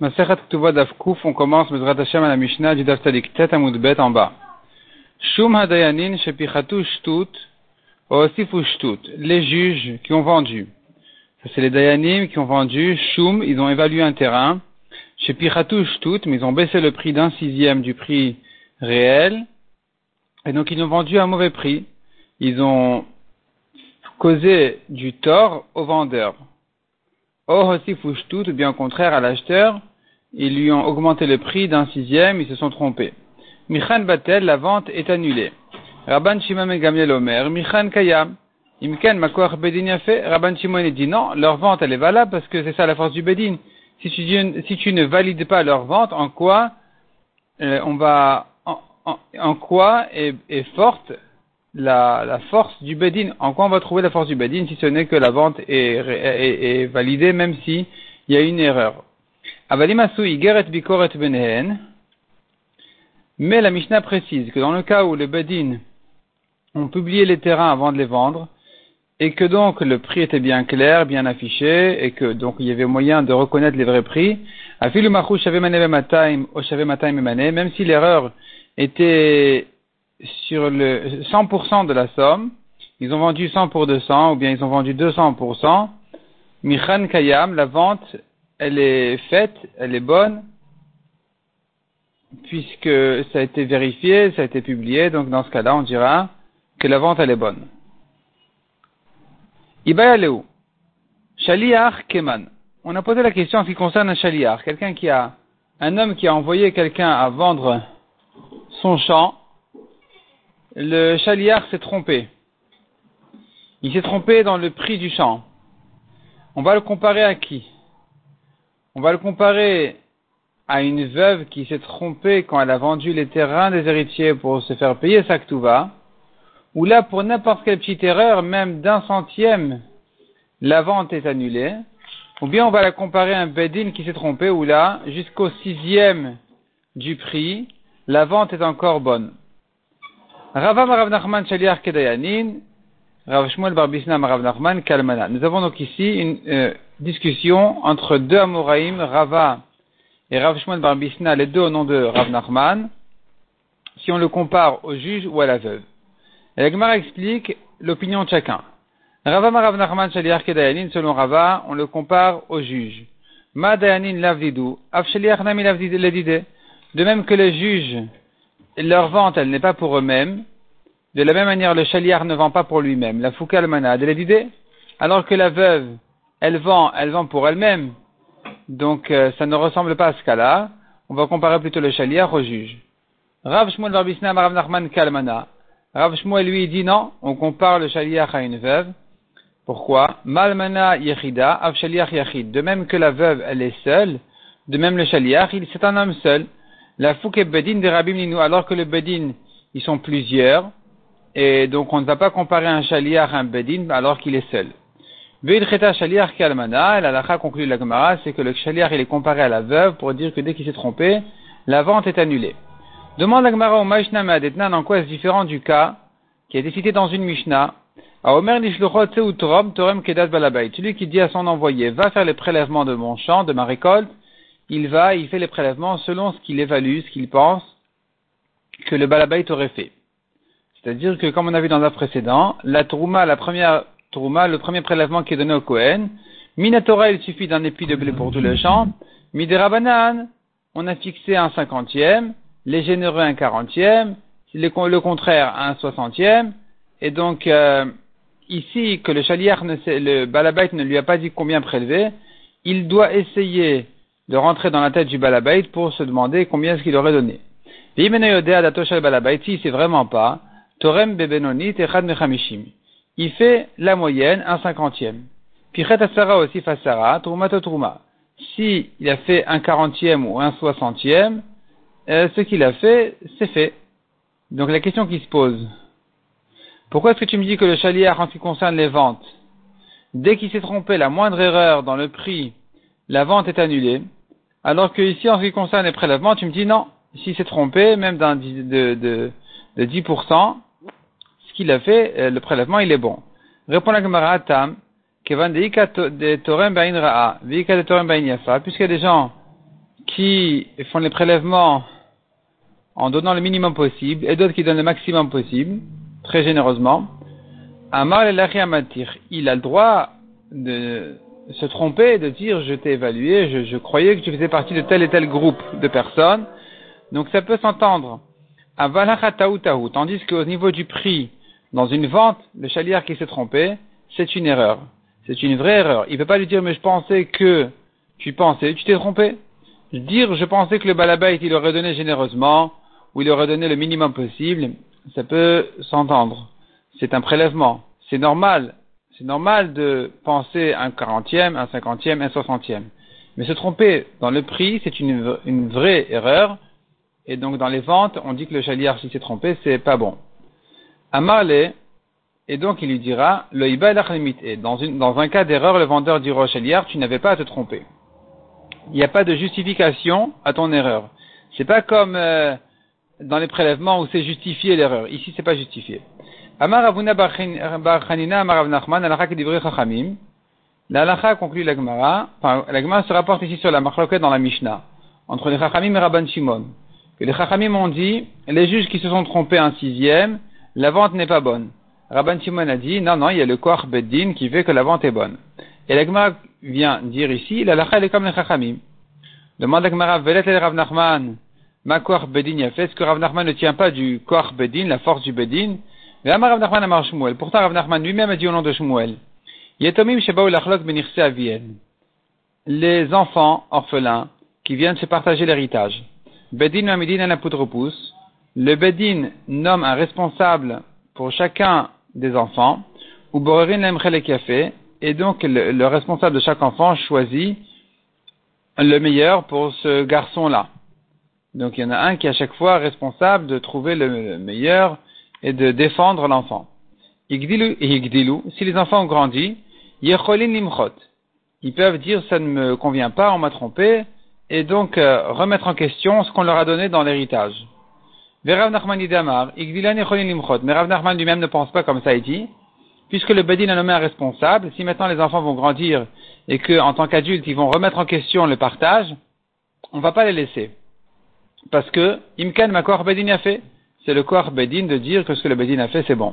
Masechet Ktuvot Davkouf, on commence Bezrat Hashem à la Mishnah du Daftadik Tet Bet en bas. Shum Hadayanin Shepichatu Shtut, Osifu Shtut, les juges qui ont vendu. Ça c'est les Dayanim qui ont vendu, Shum, ils ont évalué un terrain, Shepichatu Shtut, mais ils ont baissé le prix d'un sixième du prix réel, et donc ils ont vendu à un mauvais prix. Ils ont causé du tort au vendeur. Tout, ou bien au contraire à l'acheteur, ils lui ont augmenté le prix d'un sixième, ils se sont trompés. Michan Batel, la vente est annulée. Rabban Shimon et Gamliel Omer, Michan Kayam. Imken Makoach Bedin fait. Rabban Shimon dit non, leur vente elle est valable parce que c'est ça la force du Bedin. Si tu, si tu ne valides pas leur vente, en quoi euh, on va, en, en, quoi est, est forte la, force du Bedin. En quoi on va trouver la force du Bedin si ce n'est que la vente est validée même s'il y a une erreur. Mais la Mishnah précise que dans le cas où les Bedin ont publié les terrains avant de les vendre, et que donc le prix était bien clair, bien affiché, et que donc il y avait moyen de reconnaître les vrais prix, même si l'erreur était sur le 100% de la somme, ils ont vendu 100 pour 200, ou bien ils ont vendu 200 pour 100, Michan Kayam, la vente, elle est faite, elle est bonne, puisque ça a été vérifié, ça a été publié, donc dans ce cas-là, on dira que la vente, elle est bonne. Ibayaleu, Shaliach Keman. On a posé la question en ce qui concerne un Shaliach, quelqu'un qui a, un homme qui a envoyé quelqu'un à vendre son champ, le chaliard s'est trompé. Il s'est trompé dans le prix du champ. On va le comparer à qui? On va le comparer à une veuve qui s'est trompée quand elle a vendu les terrains des héritiers pour se faire payer sa ktouva, ou là, pour n'importe quelle petite erreur, même d'un centième, la vente est annulée, ou bien on va la comparer à un bedin qui s'est trompé, où là, jusqu'au sixième du prix, la vente est encore bonne. Ravam Rav Nachman Kedayanin, Rav Shmuel Barbisna Rav Nachman Kalmana. Nous avons donc ici une euh, discussion entre deux Amoraïm, Rava et Rav Shmuel Barbisna, les deux au nom de Rav Nachman, si on le compare au juge ou à la veuve. Et la Gemara explique l'opinion de chacun. Rava Rav Nachman Shaliach Kedayanin, selon Rava, on le compare au juge. Ma Dayanin Lavdidu, Av Shaliach Nami Lavdide. De même que les juges leur vente, elle n'est pas pour eux-mêmes. De la même manière, le chaliard ne vend pas pour lui-même. La fouka manade, elle est d'idée. Alors que la veuve, elle vend, elle vend pour elle-même. Donc, euh, ça ne ressemble pas à ce cas-là. On va comparer plutôt le chaliard au juge. Rav Shmuel Barbisna Rav Kalmana. Rav lui dit non, on compare le chaliard à une veuve. Pourquoi? Malmana Yechida, Av Yachid. De même que la veuve, elle est seule, de même le chaliard, c'est un homme seul. La fouke bedin de Rabim alors que le bedin, ils sont plusieurs, et donc on ne va pas comparer un chaliar à un bedin alors qu'il est seul. Veilcheta chaliar kalmana, la lacha conclut la Gemara, c'est que le chaliar il est comparé à la veuve pour dire que dès qu'il s'est trompé, la vente est annulée. Demande la Gemara au Maishna Me'adetnan en quoi est-ce différent du cas qui a été cité dans une Mishnah. A Omer Torem Kedat Balabait. Celui qui dit à son envoyé, va faire les prélèvements de mon champ, de ma récolte, il va, il fait les prélèvements selon ce qu'il évalue, ce qu'il pense que le balabait aurait fait. C'est-à-dire que, comme on a vu dans un précédent, la trouma, la première trouma, le premier prélèvement qui est donné au Kohen, Minatora, il suffit d'un épi de blé pour tout le champ. Midera on a fixé un cinquantième, les généreux un quarantième, le contraire un soixantième, et donc, euh, ici, que le chaliar, le balabait ne lui a pas dit combien prélever, il doit essayer de rentrer dans la tête du balabait pour se demander combien est-ce qu'il aurait donné. Si c'est vraiment pas, Torem bebenonit mechamishim. Il fait la moyenne, un cinquantième. Pichet asara aussi fasara, truma. Si il a fait un quarantième ou un soixantième, euh, ce qu'il a fait, c'est fait. Donc la question qui se pose, pourquoi est-ce que tu me dis que le chaliard, en ce qui concerne les ventes, dès qu'il s'est trompé, la moindre erreur dans le prix, la vente est annulée alors que ici, en ce qui concerne les prélèvements, tu me dis non. S'il s'est trompé, même d'un de, de, de 10%, ce qu'il a fait, euh, le prélèvement, il est bon. Répond la Gemara Tam, Kevan de Torem Bain Ra'a, de Torem Bain Yafa, puisqu'il y a des gens qui font les prélèvements en donnant le minimum possible, et d'autres qui donnent le maximum possible, très généreusement, Amar il a le droit de se tromper de dire je t'ai évalué, je, je, croyais que tu faisais partie de tel et tel groupe de personnes. Donc ça peut s'entendre. Tandis qu'au niveau du prix, dans une vente, le chaliard qui s'est trompé, c'est une erreur. C'est une vraie erreur. Il ne peut pas lui dire mais je pensais que tu pensais, tu t'es trompé. Dire je pensais que le balabait il aurait donné généreusement, ou il aurait donné le minimum possible, ça peut s'entendre. C'est un prélèvement. C'est normal c'est normal de penser un quarantième, un cinquantième, un soixantième. Mais se tromper dans le prix, c'est une, vraie erreur. Et donc dans les ventes, on dit que le chaliard, s'il s'est trompé, c'est pas bon. Amarle, et donc il lui dira, le iba et dans, une, dans un cas d'erreur, le vendeur dira au chaliard, tu n'avais pas à te tromper. Il n'y a pas de justification à ton erreur. C'est pas comme euh, dans les prélèvements où c'est justifié l'erreur. Ici, c'est pas justifié. Amar Avuna Bar Chanina Amar Nachman Alakha Kedivri Chachamim. La halakha conclut la Gemara. Enfin, la Gemara se rapporte ici sur la marloquette dans la Mishnah entre les Chachamim et Rabban Shimon. Les Chachamim ont dit les juges qui se sont trompés un sixième, la vente n'est pas bonne. Rabban Shimon a dit non non il y a le Koach Beddin qui fait que la vente est bonne. Et la Gemara vient dire ici la halakha elle est comme les Chachamim. Demande la Gemara Velet el Rav Nachman ma Koach Beddin a fait. Est-ce que Rav Nachman ne tient pas du Koach Beddin, la force du Beddin? Pourtant, Rav Nachman lui-même a dit au nom de Shmuel. Les enfants orphelins qui viennent se partager l'héritage. Bedin Le Bedin nomme un responsable pour chacun des enfants. Ou Borerin. Et donc, le responsable de chaque enfant choisit le meilleur pour ce garçon-là. Donc, il y en a un qui est à chaque fois responsable de trouver le meilleur et de défendre l'enfant. Igdilu si les enfants ont grandi, limchot. Ils peuvent dire ça ne me convient pas, on m'a trompé, et donc euh, remettre en question ce qu'on leur a donné dans l'héritage. Mais Rav Nachman lui-même ne pense pas comme ça il dit, puisque le Bedin a nommé un responsable, si maintenant les enfants vont grandir et que, en tant qu'adultes, ils vont remettre en question le partage, on ne va pas les laisser. Parce que, Imkan Makor Bedin a fait c'est le Koach Bedin de dire que ce que le Bedin a fait, c'est bon.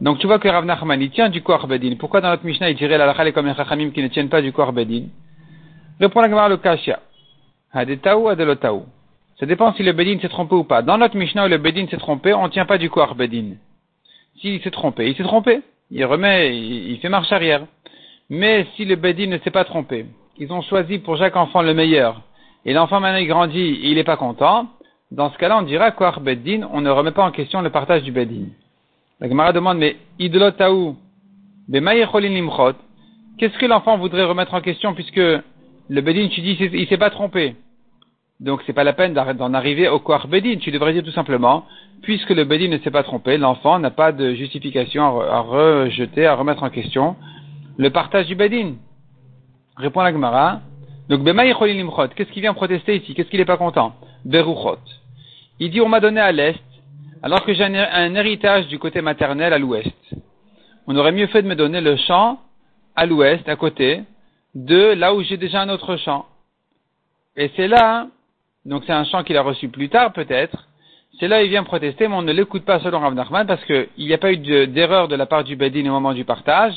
Donc tu vois que Rav Nachman, il tient du Koach Bedin. Pourquoi dans notre Mishnah, il dirait la est comme les Chachamim qui ne tiennent pas du Koach Bedin? Reprends la Gemara le Kashia. Hadetaou, Adelotaou. Ça dépend si le Bedin s'est trompé ou pas. Dans notre Mishnah où le Bedin s'est trompé, on ne tient pas du Koach Bedin. S'il s'est trompé, il s'est trompé. Il remet, il, fait marche arrière. Mais si le Bedin ne s'est pas trompé, ils ont choisi pour chaque enfant le meilleur, et l'enfant maintenant il grandit et il n'est pas content, dans ce cas-là, on dira quoi Beddin, on ne remet pas en question le partage du Beddin. La Gemara demande, mais idolotaou, limchot, qu'est-ce que l'enfant voudrait remettre en question puisque le Beddin, tu dis, il s'est pas trompé. Donc c'est pas la peine d'en arriver au Koar Bedin. Tu devrais dire tout simplement, puisque le Bedin ne s'est pas trompé, l'enfant n'a pas de justification à, rejeter, à remettre en question le partage du Bedin. Répond la Gemara. Donc limchot, qu'est-ce qui vient protester ici? Qu'est-ce qu'il n'est pas content? Beruchot. Il dit on m'a donné à l'est, alors que j'ai un, héritage du côté maternel à l'ouest. On aurait mieux fait de me donner le champ à l'ouest, à côté, de là où j'ai déjà un autre champ. Et c'est là, donc c'est un champ qu'il a reçu plus tard peut-être, c'est là il vient protester, mais on ne l'écoute pas selon Rav Nachman parce qu'il n'y a pas eu d'erreur de, la part du Beddin au moment du partage,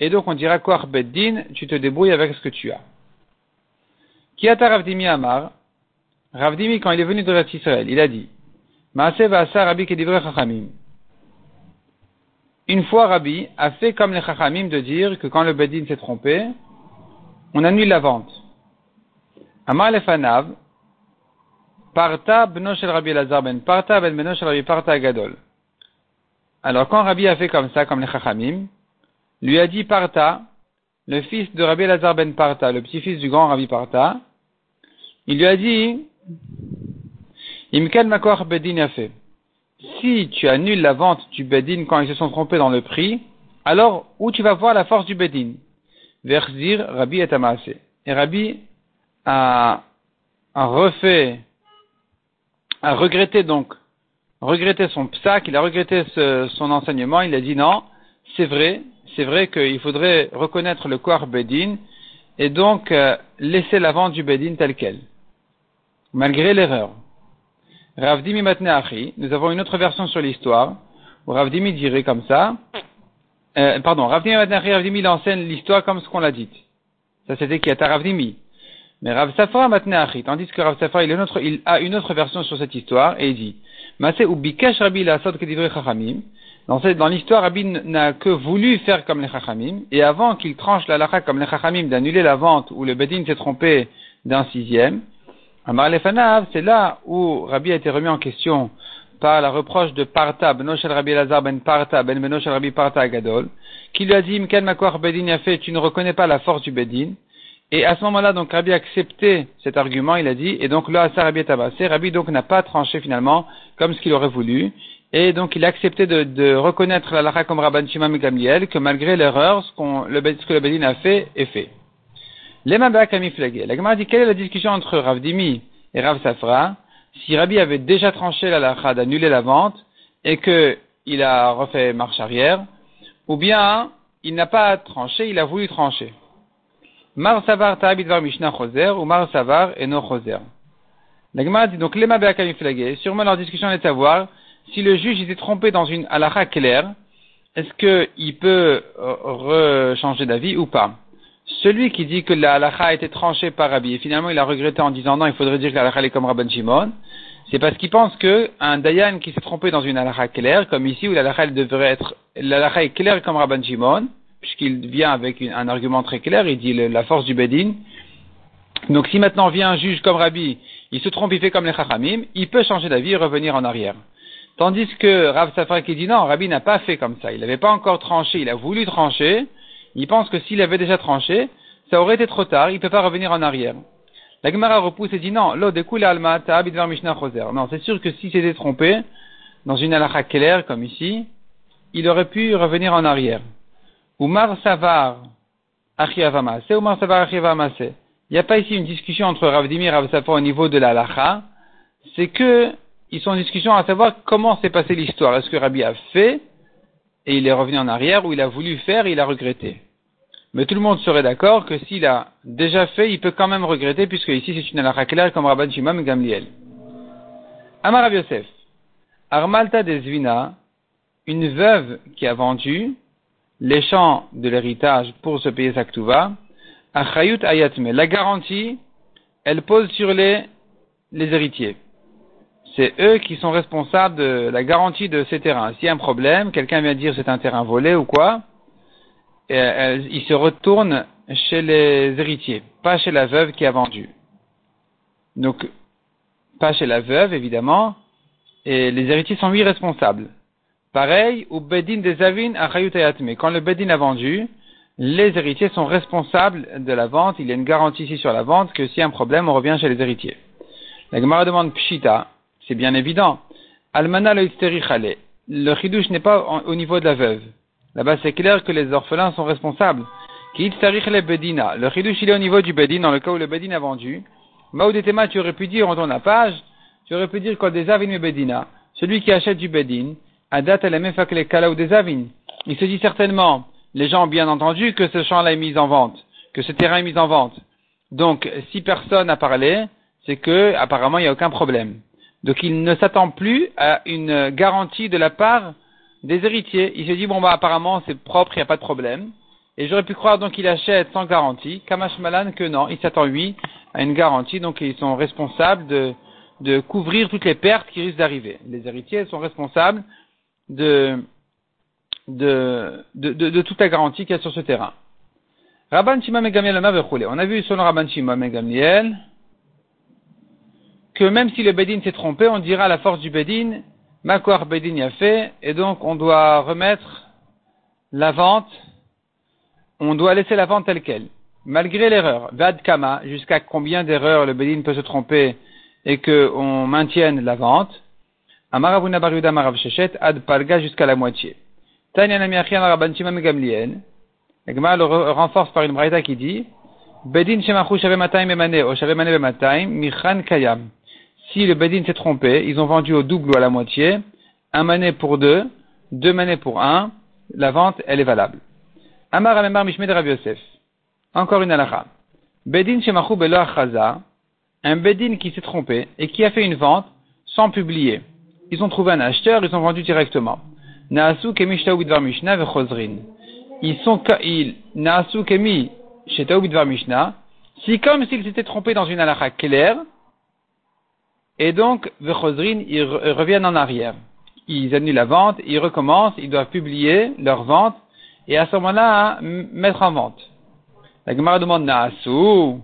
et donc on dira quoi Beddin, tu te débrouilles avec ce que tu as. Kiata Ravdimi Amar, Ravdimi, quand il est venu de Israël, il a dit. Une fois Rabbi a fait comme les Chachamim de dire que quand le Bedin s'est trompé, on annule la vente. Amar Lefanav, Parta benoshel Rabbi Lazar ben Parta ben benoshel Rabbi Parta Gadol. Alors quand Rabbi a fait comme ça, comme les Chachamim, lui a dit Parta, le fils de Rabbi Lazar ben Parta, le petit-fils du grand Rabbi Parta, il lui a dit, Imkel Makor Bedin a fait. Si tu annules la vente du Bedin quand ils se sont trompés dans le prix, alors où tu vas voir la force du Bedin? Verzir Rabbi et. Et Rabbi a, refait, a regretté donc, regretté son psaque, il a regretté son enseignement, il a dit non, c'est vrai, c'est vrai qu'il faudrait reconnaître le corps Bedin et donc euh, laisser la vente du Bedin tel quel. Malgré l'erreur. Ravdimi Matneachi, nous avons une autre version sur l'histoire, où Ravdimi dirait comme ça, euh, pardon, Ravdimi Matneachi, Ravdimi il enseigne l'histoire comme ce qu'on l'a dit. Ça c'était qui Ravdimi. Mais Rav Safra Matneachi, tandis que Rav Safra il, il, a une autre version sur cette histoire, et il dit, Masé ou Rabbi la Kedivre Chachamim, dans l'histoire, Rabbi n'a que voulu faire comme les Chachamim, et avant qu'il tranche la lacha comme les Chachamim d'annuler la vente où le Bedin s'est trompé d'un sixième, Amar Lefanav, c'est là où Rabbi a été remis en question par la reproche de Parta, Benoshel Rabbi Lazar ben Parta, ben Benoshel Rabbi Parta Gadol, qui lui a dit, Mken Makwar Bedin a fait, tu ne reconnais pas la force du Bedin. Et à ce moment-là, donc, Rabbi a accepté cet argument, il a dit, et donc, là, ça Rabbi est tabassé. Rabbi, donc, n'a pas tranché finalement comme ce qu'il aurait voulu. Et donc, il a accepté de, de reconnaître la Lara comme Rabban Shimon Gamliel, que malgré l'erreur, ce, ce que le Bedin a fait est fait. Les. La Gemara dit quelle est la discussion entre Rav Dimi et Rav Safra? Si Rabbi avait déjà tranché la lacha d'annuler la vente et qu'il a refait marche arrière, ou bien il n'a pas tranché, il a voulu trancher. Mar Savar Ta'abidvar Mishnah Choser ou Mar Savar et No Choser. La Gemara dit donc les Kamiflagé. Sûrement leur discussion est à voir si le juge était trompé dans une halakha claire, est-ce qu'il peut euh, rechanger d'avis ou pas? Celui qui dit que la halakha a été tranchée par Rabbi, et finalement il a regretté en disant non, il faudrait dire que la halakha est comme Rabban Shimon, c'est parce qu'il pense que un Dayan qui s'est trompé dans une halakha claire, comme ici où la halakha devrait être, la est claire comme Rabban Shimon, puisqu'il vient avec un argument très clair, il dit la force du Bedin. Donc si maintenant vient un juge comme Rabbi, il se trompe, il fait comme les Chachamim, il peut changer d'avis et revenir en arrière. Tandis que Rav Safra qui dit non, Rabbi n'a pas fait comme ça, il n'avait pas encore tranché, il a voulu trancher, il pense que s'il avait déjà tranché, ça aurait été trop tard, il ne peut pas revenir en arrière. La Gemara repousse et dit non, l'eau découle alma mishnah. Non, c'est sûr que s'il s'était trompé, dans une halakha keller, comme ici, il aurait pu revenir en arrière. Umar savar achiavamase, Umar savar achiavamase. Il n'y a pas ici une discussion entre Rav Dimi et Rav Safar au niveau de la. C'est que, ils sont en discussion à savoir comment s'est passée l'histoire. Est-ce que Rabbi a fait, et il est revenu en arrière, ou il a voulu faire et il a regretté? Mais tout le monde serait d'accord que s'il a déjà fait, il peut quand même regretter, puisque ici c'est une halakha comme Rabban Shimam Gamliel. Amar Yosef. Armalta Desvina, une veuve qui a vendu les champs de l'héritage pour se payer sa ktuva, Achayut Ayatme. La garantie, elle pose sur les, les héritiers. C'est eux qui sont responsables de la garantie de ces terrains. S'il y a un problème, quelqu'un vient dire c'est un terrain volé ou quoi, euh, il se retourne chez les héritiers, pas chez la veuve qui a vendu. Donc, pas chez la veuve, évidemment, et les héritiers sont lui responsables. Pareil, au Bedin des Avin à Mais quand le Bedin a vendu, les héritiers sont responsables de la vente. Il y a une garantie ici sur la vente que s'il y a un problème, on revient chez les héritiers. La Gemara demande Pshita, c'est bien évident. Almana le Le chidouche n'est pas au niveau de la veuve. Là-bas, c'est clair que les orphelins sont responsables. le bedina. Le chidouche, il est au niveau du bedin, dans le cas où le bedin a vendu. Maoudetema, tu aurais pu dire, on tourne la page, tu aurais pu dire quoi des avin bedina. Celui qui achète du bedin, adat les kala ou des avin. Il se dit certainement, les gens ont bien entendu que ce champ-là est mis en vente, que ce terrain est mis en vente. Donc, si personne n'a parlé, c'est que, apparemment, il n'y a aucun problème. Donc, il ne s'attend plus à une garantie de la part des héritiers. Il se dit, bon, bah, apparemment, c'est propre, il n'y a pas de problème. Et j'aurais pu croire donc qu'il achète sans garantie. Kamash Malan que non, il s'attend lui à une garantie, donc ils sont responsables de, de couvrir toutes les pertes qui risquent d'arriver. Les héritiers sont responsables de, toute la garantie qu'il y a sur ce terrain. Rabban Shimon Megamiel On a vu selon Rabban Shimon Megamiel que même si le Bedin s'est trompé, on dira à la force du Bedin, Makwar Bedin a fait, et donc on doit remettre la vente, on doit laisser la vente telle qu'elle. Malgré l'erreur, Vad Kama, jusqu'à combien d'erreurs le Bedin peut se tromper et qu'on maintienne la vente, Amaravuna Baruda Marav Shechet, Ad Palga jusqu'à la moitié. Tanya Namiachian Rabanchima Megamlien, Egma le renforce par une braïta qui dit, Bedin Shemachu Shavemataim Emane, O Shavemane Bemataim, Michan Kayam si le Bedin s'est trompé, ils ont vendu au double ou à la moitié, un manet pour deux, deux manets pour un, la vente, elle est valable. Amar Amemar Mishmed Rav Yosef. Encore une halakha. Bedin Shemachu Belo Achaza, un bedin qui s'est trompé et qui a fait une vente sans publier. Ils ont trouvé un acheteur, ils ont vendu directement. Naasu kemi bidvar mishna vechozrin. Ils sont, ils, naasu kemi bidvar mishna. Si comme s'ils s'étaient trompés dans une halakha claire, et donc, vechozrin, ils reviennent en arrière. Ils annulent la vente, ils recommencent, ils doivent publier leur vente, et à ce moment-là, mettre en vente. La Gemara demande Naasu,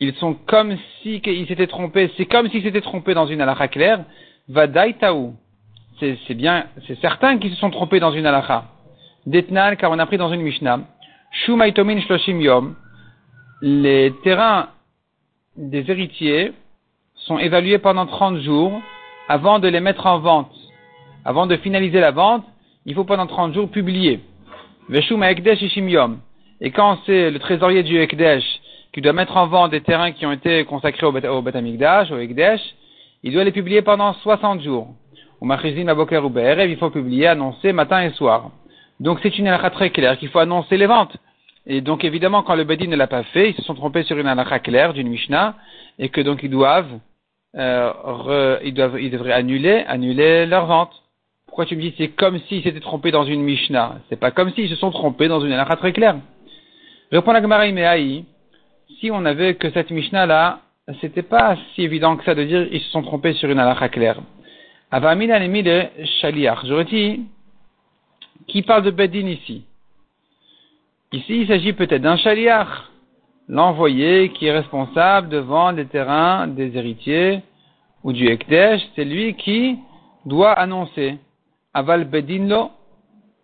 ils sont comme si ils s'étaient trompés, c'est comme s'ils s'étaient trompés dans une halakha claire, Vadaitaou. C'est bien, c'est certain qu'ils se sont trompés dans une halakha. Detnal, car on a pris dans une Mishnah. Shumaitomin shloshim yom. Les terrains des héritiers sont évalués pendant 30 jours avant de les mettre en vente. Avant de finaliser la vente, il faut pendant 30 jours publier. Et quand c'est le trésorier du Ekdesh qui doit mettre en vente des terrains qui ont été consacrés au, Bet au Ekdesh, il doit les publier pendant 60 jours. Ou Machizim Aboker ou il faut publier, annoncer matin et soir. Donc c'est une halakha très claire qu'il faut annoncer les ventes. Et donc évidemment, quand le Bedin ne l'a pas fait, ils se sont trompés sur une halakha claire d'une Mishnah, et que donc ils doivent, euh, ils doivent, ils devraient annuler, annuler leur vente. Pourquoi tu me dis c'est comme s'ils s'étaient trompés dans une Mishnah? C'est pas comme s'ils se sont trompés dans une halakha très claire. Répond la Gemara si on avait que cette Mishnah là, c'était pas si évident que ça de dire ils se sont trompés sur une halakha claire. Avamin anemi de Shaliach. J'aurais dit, qui parle de Bedin ici? Ici, il s'agit peut-être d'un Shaliach, l'envoyé qui est responsable de vendre les terrains des héritiers ou du Ekdesh, c'est lui qui doit annoncer. Aval Bedin lo,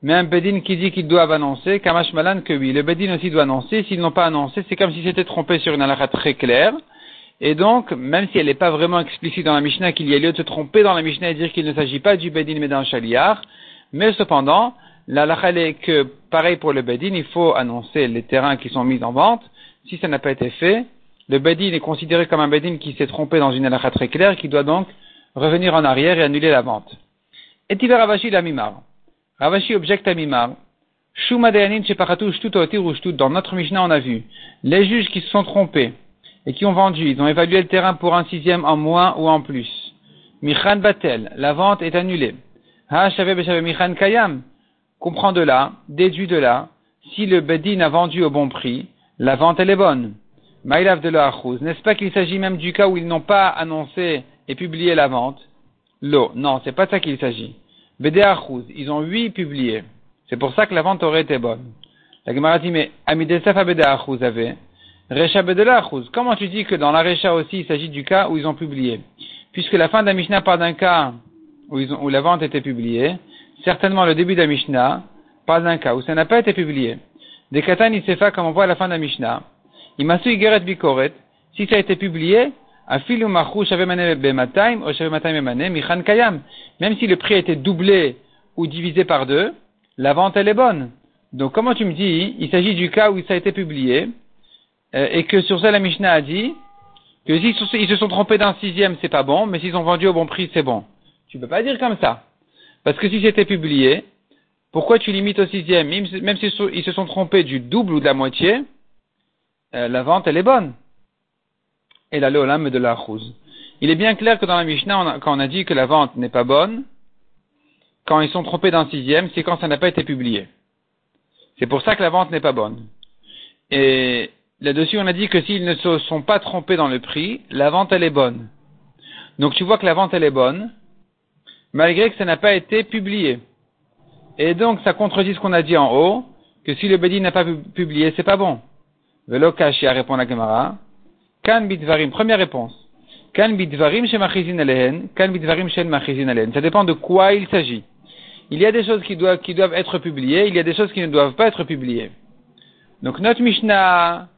mais un Bedin qui dit qu'ils doivent annoncer, Kamash Malan que oui. Le Bedin aussi doit annoncer. S'ils n'ont pas annoncé, c'est comme si c'était trompé sur une halakha très claire. Et donc, même si elle n'est pas vraiment explicite dans la Mishnah qu'il y a lieu de se tromper dans la Mishnah et dire qu'il ne s'agit pas du Bedin mais d'un Shaliar, mais cependant, la est que, pareil pour le Bedin, il faut annoncer les terrains qui sont mis en vente. Si ça n'a pas été fait, le Bedin est considéré comme un Bedin qui s'est trompé dans une halakha très claire, qui doit donc revenir en arrière et annuler la vente. Et Tiver Ravashi la Mimar. Ravashi objecte à Mimar. Dans notre Mishnah, on a vu les juges qui se sont trompés et qui ont vendu, ils ont évalué le terrain pour un sixième en moins ou en plus. Michan Batel, la vente est annulée. Ha Michan Kayam, comprend de là, déduit de là, si le Bedin a vendu au bon prix, la vente elle est bonne. Maïlav de n'est-ce pas qu'il s'agit même du cas où ils n'ont pas annoncé et publié la vente? L'eau, non, c'est pas ça qu'il s'agit. Bede ils ont huit publiés. C'est pour ça que la vente aurait été bonne. La Gemara dit, mais Amidesaf Bede avait. Recha Bedelachouz. Comment tu dis que dans la Recha aussi il s'agit du cas où ils ont publié? Puisque la fin de la Mishnah parle d'un cas où, la vente était publiée, certainement le début de la Mishnah parle d'un cas où ça n'a pas été publié. Des Katan Isefa, comme on voit à la fin de la Mishnah, Imasu Igeret Bikoret, si ça a été publié, Afilu Machu Shavemane Bemataim, ou Shavemataim Michan Kayam. Même si le prix a été doublé ou divisé par deux, la vente elle est bonne. Donc comment tu me dis, il s'agit du cas où ça a été publié, euh, et que sur ça la Mishnah a dit que s'ils se sont trompés d'un sixième, c'est pas bon, mais s'ils ont vendu au bon prix, c'est bon. Tu peux pas dire comme ça. Parce que si c'était publié, pourquoi tu limites au sixième Même s'ils se sont trompés du double ou de la moitié, euh, la vente, elle est bonne. Et la l'âme de la rouse. Il est bien clair que dans la Mishnah, quand on a dit que la vente n'est pas bonne, quand ils sont trompés d'un sixième, c'est quand ça n'a pas été publié. C'est pour ça que la vente n'est pas bonne. Et Là-dessus, on a dit que s'ils ne se sont pas trompés dans le prix, la vente, elle est bonne. Donc tu vois que la vente, elle est bonne, malgré que ça n'a pas été publié. Et donc, ça contredit ce qu'on a dit en haut, que si le Bedi n'a pas publié, c'est pas bon. Velo Kashia répond la Gemara. Kan bitvarim, première réponse. Kan bitvarim chez machizin alehen, kan bitvarim chez machizin alehen. Ça dépend de quoi il s'agit. Il y a des choses qui doivent, qui doivent être publiées, il y a des choses qui ne doivent pas être publiées. Donc notre Mishnah,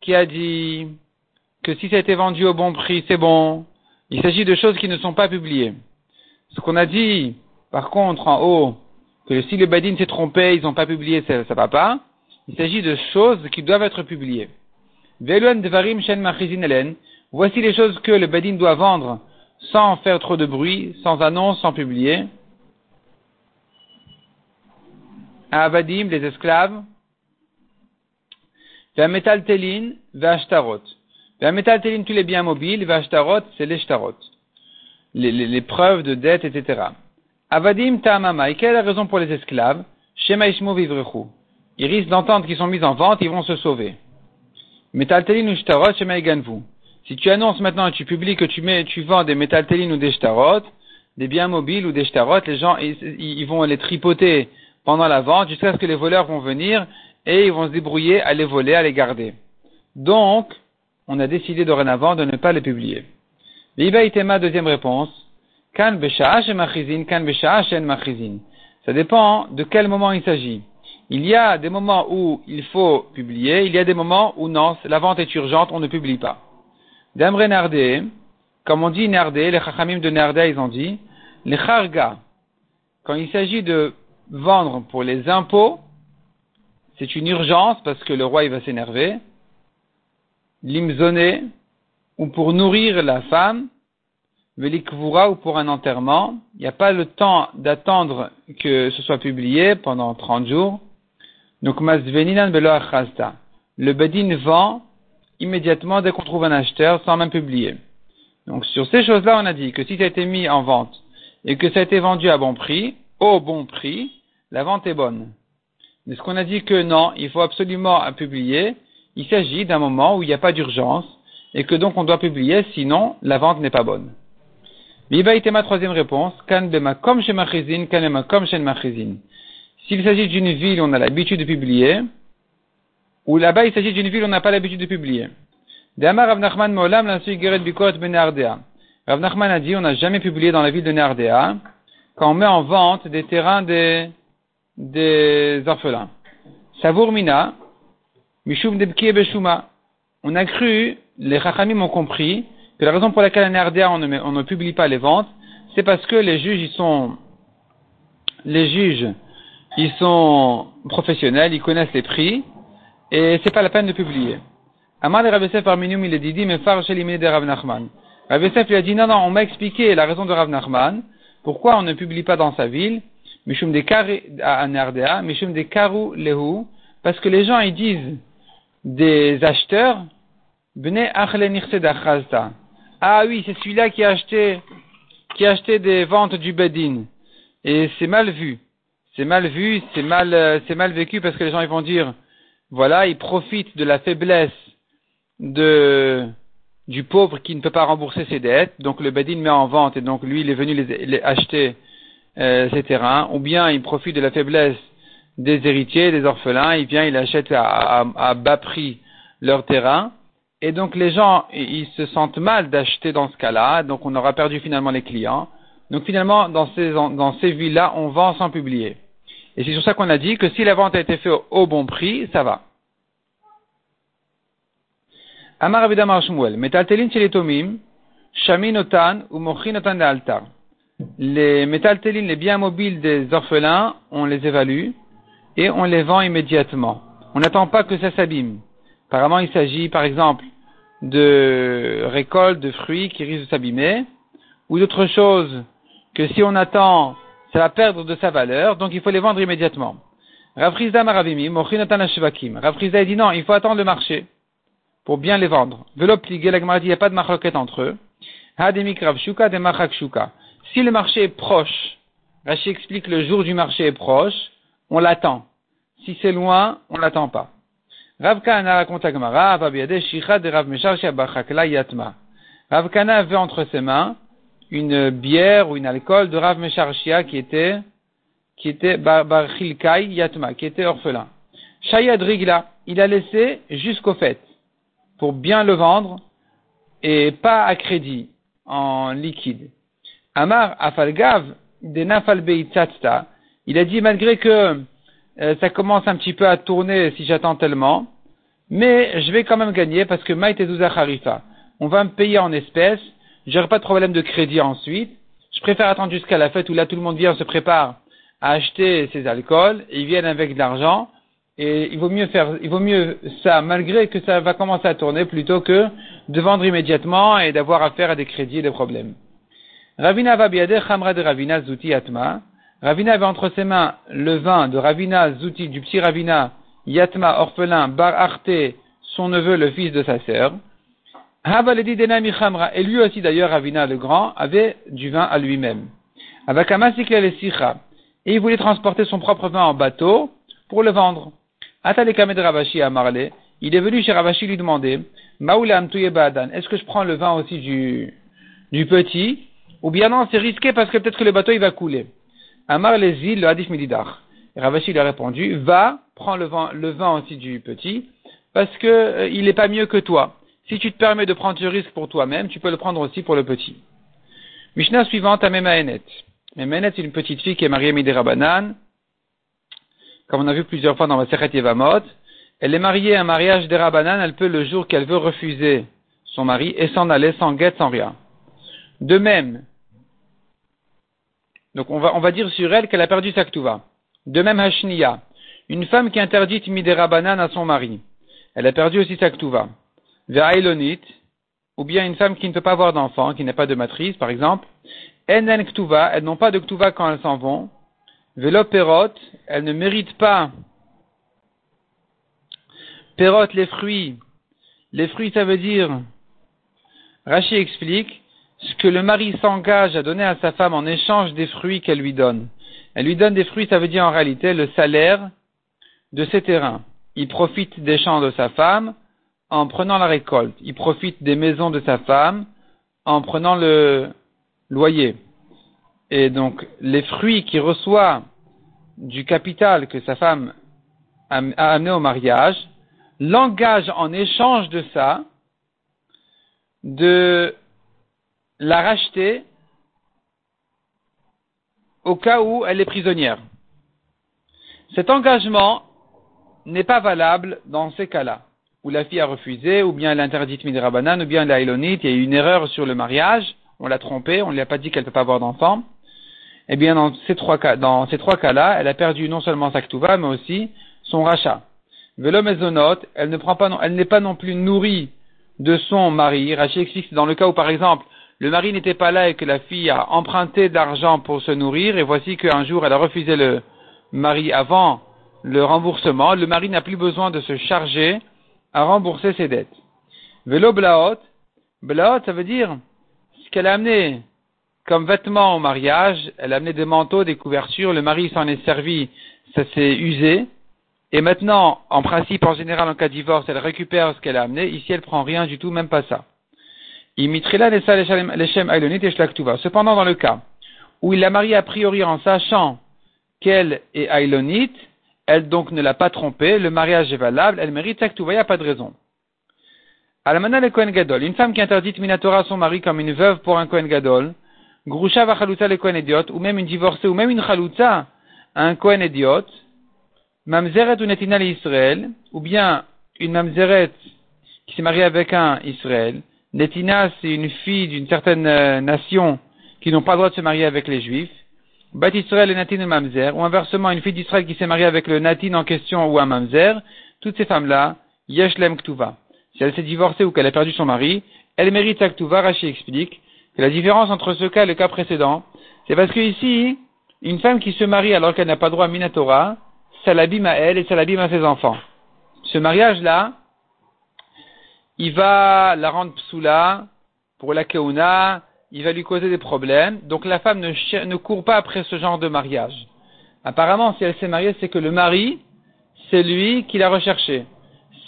qui a dit que si ça a été vendu au bon prix, c'est bon. Il s'agit de choses qui ne sont pas publiées. Ce qu'on a dit, par contre, en haut, que si le Badin s'est trompé, ils n'ont pas publié, ça, ne va pas. Il s'agit de choses qui doivent être publiées. Voici les choses que le Badin doit vendre sans faire trop de bruit, sans annonce, sans publier. À Abadim, les esclaves, métal La métaltéline, tous les biens mobiles, vashtarot, c'est les shtarot. Les, les, les, preuves de dette, etc. Avadim ta'amama. Et quelle est la raison pour les esclaves? Shema ishmo vivrechu. Ils risquent d'entendre qu'ils sont mis en vente, ils vont se sauver. Métaltéline ou shtarot, shema. Si tu annonces maintenant et tu publies que tu mets, tu vends des métaltéline ou des shtarot, des biens mobiles ou des shtarot, les gens, ils, vont les tripoter pendant la vente jusqu'à ce que les voleurs vont venir et ils vont se débrouiller à les voler, à les garder. Donc, on a décidé dorénavant de ne pas les publier. Viva itema, deuxième réponse. Kan Ça dépend de quel moment il s'agit. Il y a des moments où il faut publier, il y a des moments où non, la vente est urgente, on ne publie pas. D'Amre Nardé, comme on dit Nardé, les Chachamim de Nardé, ils ont dit, les Charga, quand il s'agit de vendre pour les impôts, c'est une urgence parce que le roi il va s'énerver. Limzoné, ou pour nourrir la femme, velikvura ou pour un enterrement, il n'y a pas le temps d'attendre que ce soit publié pendant 30 jours. Donc masveninan belo Le bedin vend immédiatement dès qu'on trouve un acheteur sans même publier. Donc sur ces choses-là, on a dit que si ça a été mis en vente et que ça a été vendu à bon prix, au bon prix, la vente est bonne. Mais ce qu'on a dit que non, il faut absolument publier, il s'agit d'un moment où il n'y a pas d'urgence et que donc on doit publier, sinon la vente n'est pas bonne. Biba était ma troisième réponse. Kan comme chez kan comme chez. S'il s'agit d'une ville, on a l'habitude de publier, ou là-bas il s'agit d'une ville, on n'a pas l'habitude de publier. Rav Nachman ben Rav Nachman a dit, on n'a jamais publié dans la ville de Nardea quand on met en vente des terrains des, des orphelins. Savour Mina, Mishum Debki Beshuma. On a cru, les Chachamim ont compris, que la raison pour laquelle en RDA on ne, publie pas les ventes, c'est parce que les juges, ils sont, les juges, ils sont professionnels, ils connaissent les prix, et c'est pas la peine de publier. Amad Rav Yosef Arminium, il est dit, mais Far de Rav Nachman. Lui a dit, non, non, on m'a expliqué la raison de Rav Nachman, pourquoi on ne publie pas dans sa ville, Mishum de RDA, Mishum de Karu Lehu, parce que les gens, ils disent, des acheteurs, Bne Ah oui, c'est celui-là qui a acheté, qui a acheté des ventes du Bedin. Et c'est mal vu. C'est mal vu, c'est mal, euh, c'est mal vécu parce que les gens vont dire, voilà, ils profitent de la faiblesse de, du pauvre qui ne peut pas rembourser ses dettes. Donc le Bedin met en vente et donc lui il est venu les, acheter euh, ces terrains. Ou bien il profite de la faiblesse des héritiers, des orphelins. Il vient, il achète à, à bas prix leur terrain. Et donc les gens, ils se sentent mal d'acheter dans ce cas-là, donc on aura perdu finalement les clients. Donc finalement, dans ces, dans ces villes-là, on vend sans publier. Et c'est sur ça qu'on a dit que si la vente a été faite au, bon prix, ça va. Amar Avidamar Shmuel, Metaltelin Shelitomim, Shaminotan ou Mochinotan Altar. Les métaltélines, les biens mobiles des orphelins, on les évalue et on les vend immédiatement. On n'attend pas que ça s'abîme. Apparemment, il s'agit, par exemple, de récoltes de fruits qui risquent de s'abîmer, ou d'autres choses que si on attend, ça va perdre de sa valeur, donc il faut les vendre immédiatement. Rafrizda Maravimi, Mochinatan Ashvakim. Rafrizda dit non, il faut attendre le marché pour bien les vendre. Velop dit, il n'y a pas de marloquette entre eux. Hademik Ravshuka, Shuka. Si le marché est proche, Rashi explique le jour du marché est proche, on l'attend. Si c'est loin, on l'attend pas. Rav Kana raconte à Gemara, de Rav Meshar Yatma. Rav Kana avait entre ses mains une bière ou une alcool de Rav Mesharshia qui était, qui était Barchilkai Yatma, qui était orphelin. Shayad Rigla, il a laissé jusqu'au fait, pour bien le vendre, et pas à crédit, en liquide. Amar Afalgav, de Nafalbeitzatsta, il a dit malgré que euh, ça commence un petit peu à tourner si j'attends tellement, mais je vais quand même gagner parce que Maïtezouza Harifa, on va me payer en espèces, j'aurai pas de problème de crédit ensuite, je préfère attendre jusqu'à la fête où là tout le monde vient, se prépare à acheter ses alcools, et ils viennent avec de l'argent, et il vaut mieux faire, il vaut mieux ça, malgré que ça va commencer à tourner, plutôt que de vendre immédiatement et d'avoir affaire à des crédits et des problèmes. Ravina de Ravina zuti atma, Ravina avait entre ses mains le vin de Ravina Zouti, du petit Ravina, Yatma, orphelin, Bar Arte, son neveu, le fils de sa sœur. Et lui aussi d'ailleurs, Avina le grand, avait du vin à lui-même. Et il voulait transporter son propre vin en bateau pour le vendre. de Ravashi à Marley. Il est venu chez Ravashi lui demander, est-ce que je prends le vin aussi du, du petit? Ou bien non, c'est risqué parce que peut-être que le bateau il va couler. Amar les îles, le hadith mididar. Ravashi lui a répondu, va, prends le vin, le vin aussi du petit, parce que euh, il n'est pas mieux que toi. Si tu te permets de prendre ce risque pour toi-même, tu peux le prendre aussi pour le petit. Mishnah suivante à Memaenet. Memaenet, c'est une petite fille qui est mariée à Midirabanan, comme on a vu plusieurs fois dans la Sechet Yevamot. Elle est mariée à un mariage d'Erabanan, elle peut le jour qu'elle veut refuser son mari et s'en aller sans guette, sans rien. De même, donc on va, on va dire sur elle qu'elle a perdu sa ktuva. De même Hashniya, une femme qui interdite Midirabanan à son mari. Elle a perdu aussi sa ktuva. Ve'ailonit, ou bien une femme qui ne peut pas avoir d'enfant, qui n'a pas de matrice, par exemple. Enen ktuva, elles n'ont pas de ktuva quand elles s'en vont. Velo perot, elles ne méritent pas. Perot, les fruits. Les fruits, ça veut dire, Rachi explique, ce que le mari s'engage à donner à sa femme en échange des fruits qu'elle lui donne. Elle lui donne des fruits, ça veut dire en réalité le salaire de ses terrains. Il profite des champs de sa femme en prenant la récolte. Il profite des maisons de sa femme en prenant le loyer. Et donc, les fruits qu'il reçoit du capital que sa femme a amené au mariage, l'engage en échange de ça de la racheter au cas où elle est prisonnière. Cet engagement n'est pas valable dans ces cas-là, où la fille a refusé, ou bien elle a interdit midrabanan, ou bien elle a ilonite, il y a eu une erreur sur le mariage, on l'a trompée, on ne lui a pas dit qu'elle ne peut pas avoir d'enfant. Eh bien, dans ces trois cas-là, elle a perdu non seulement sa ktuva, mais aussi son rachat. Velo elle elle n'est pas non plus nourrie de son mari. Rachid explique dans le cas où, par exemple, le mari n'était pas là et que la fille a emprunté d'argent pour se nourrir, et voici qu'un jour elle a refusé le mari avant le remboursement, le mari n'a plus besoin de se charger à rembourser ses dettes. Vélo blaot, blaot ça veut dire ce qu'elle a amené comme vêtements au mariage, elle a amené des manteaux, des couvertures, le mari s'en est servi, ça s'est usé, et maintenant, en principe, en général, en cas de divorce, elle récupère ce qu'elle a amené, ici elle prend rien du tout, même pas ça. Cependant, dans le cas où il l'a mariée a priori en sachant qu'elle est Ailonite, elle donc ne l'a pas trompée, le mariage est valable, elle mérite Saktuva, il n'y a pas de raison. Alamana le Kohen Gadol, une femme qui interdit Minatora à son mari comme une veuve pour un Kohen Gadol, Grusha va le Kohen Idiot, ou même une divorcée, ou même une Chaluta un Kohen Idiot, Mamzeret ou Netina Israël, ou bien une Mamzeret qui s'est mariée avec un Israël, Netina, c'est une fille d'une certaine euh, nation qui n'ont pas le droit de se marier avec les juifs. Bat et Natin Mamzer, ou inversement, une fille d'Israël qui s'est mariée avec le Natin en question ou un Mamzer, toutes ces femmes-là, Yeshlem Ktuva. Si elle s'est divorcée ou qu'elle a perdu son mari, elle mérite sa Ktuva. Rashi explique que la différence entre ce cas et le cas précédent, c'est parce que ici, une femme qui se marie alors qu'elle n'a pas droit à Minatora, ça l'abîme à elle et ça l'abîme à ses enfants. Ce mariage-là, il va la rendre psoula pour la keuna, il va lui causer des problèmes. Donc la femme ne, court pas après ce genre de mariage. Apparemment, si elle s'est mariée, c'est que le mari, c'est lui qui l'a recherché.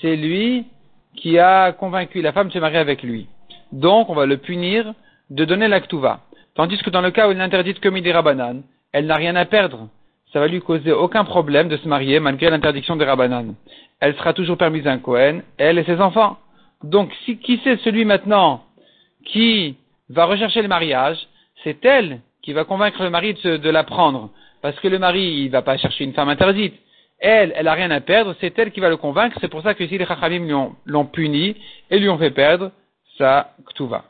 C'est lui qui a convaincu la femme de se marier avec lui. Donc, on va le punir de donner l'actuva. Tandis que dans le cas où elle n'interdite que midi rabanan, elle n'a rien à perdre. Ça va lui causer aucun problème de se marier malgré l'interdiction des rabanan. Elle sera toujours permise un Cohen, elle et ses enfants. Donc, si, qui c'est celui maintenant qui va rechercher le mariage C'est elle qui va convaincre le mari de, la prendre. Parce que le mari, il va pas chercher une femme interdite. Elle, elle a rien à perdre, c'est elle qui va le convaincre. C'est pour ça que ici les Chachamim l'ont puni et lui ont fait perdre sa ktuva.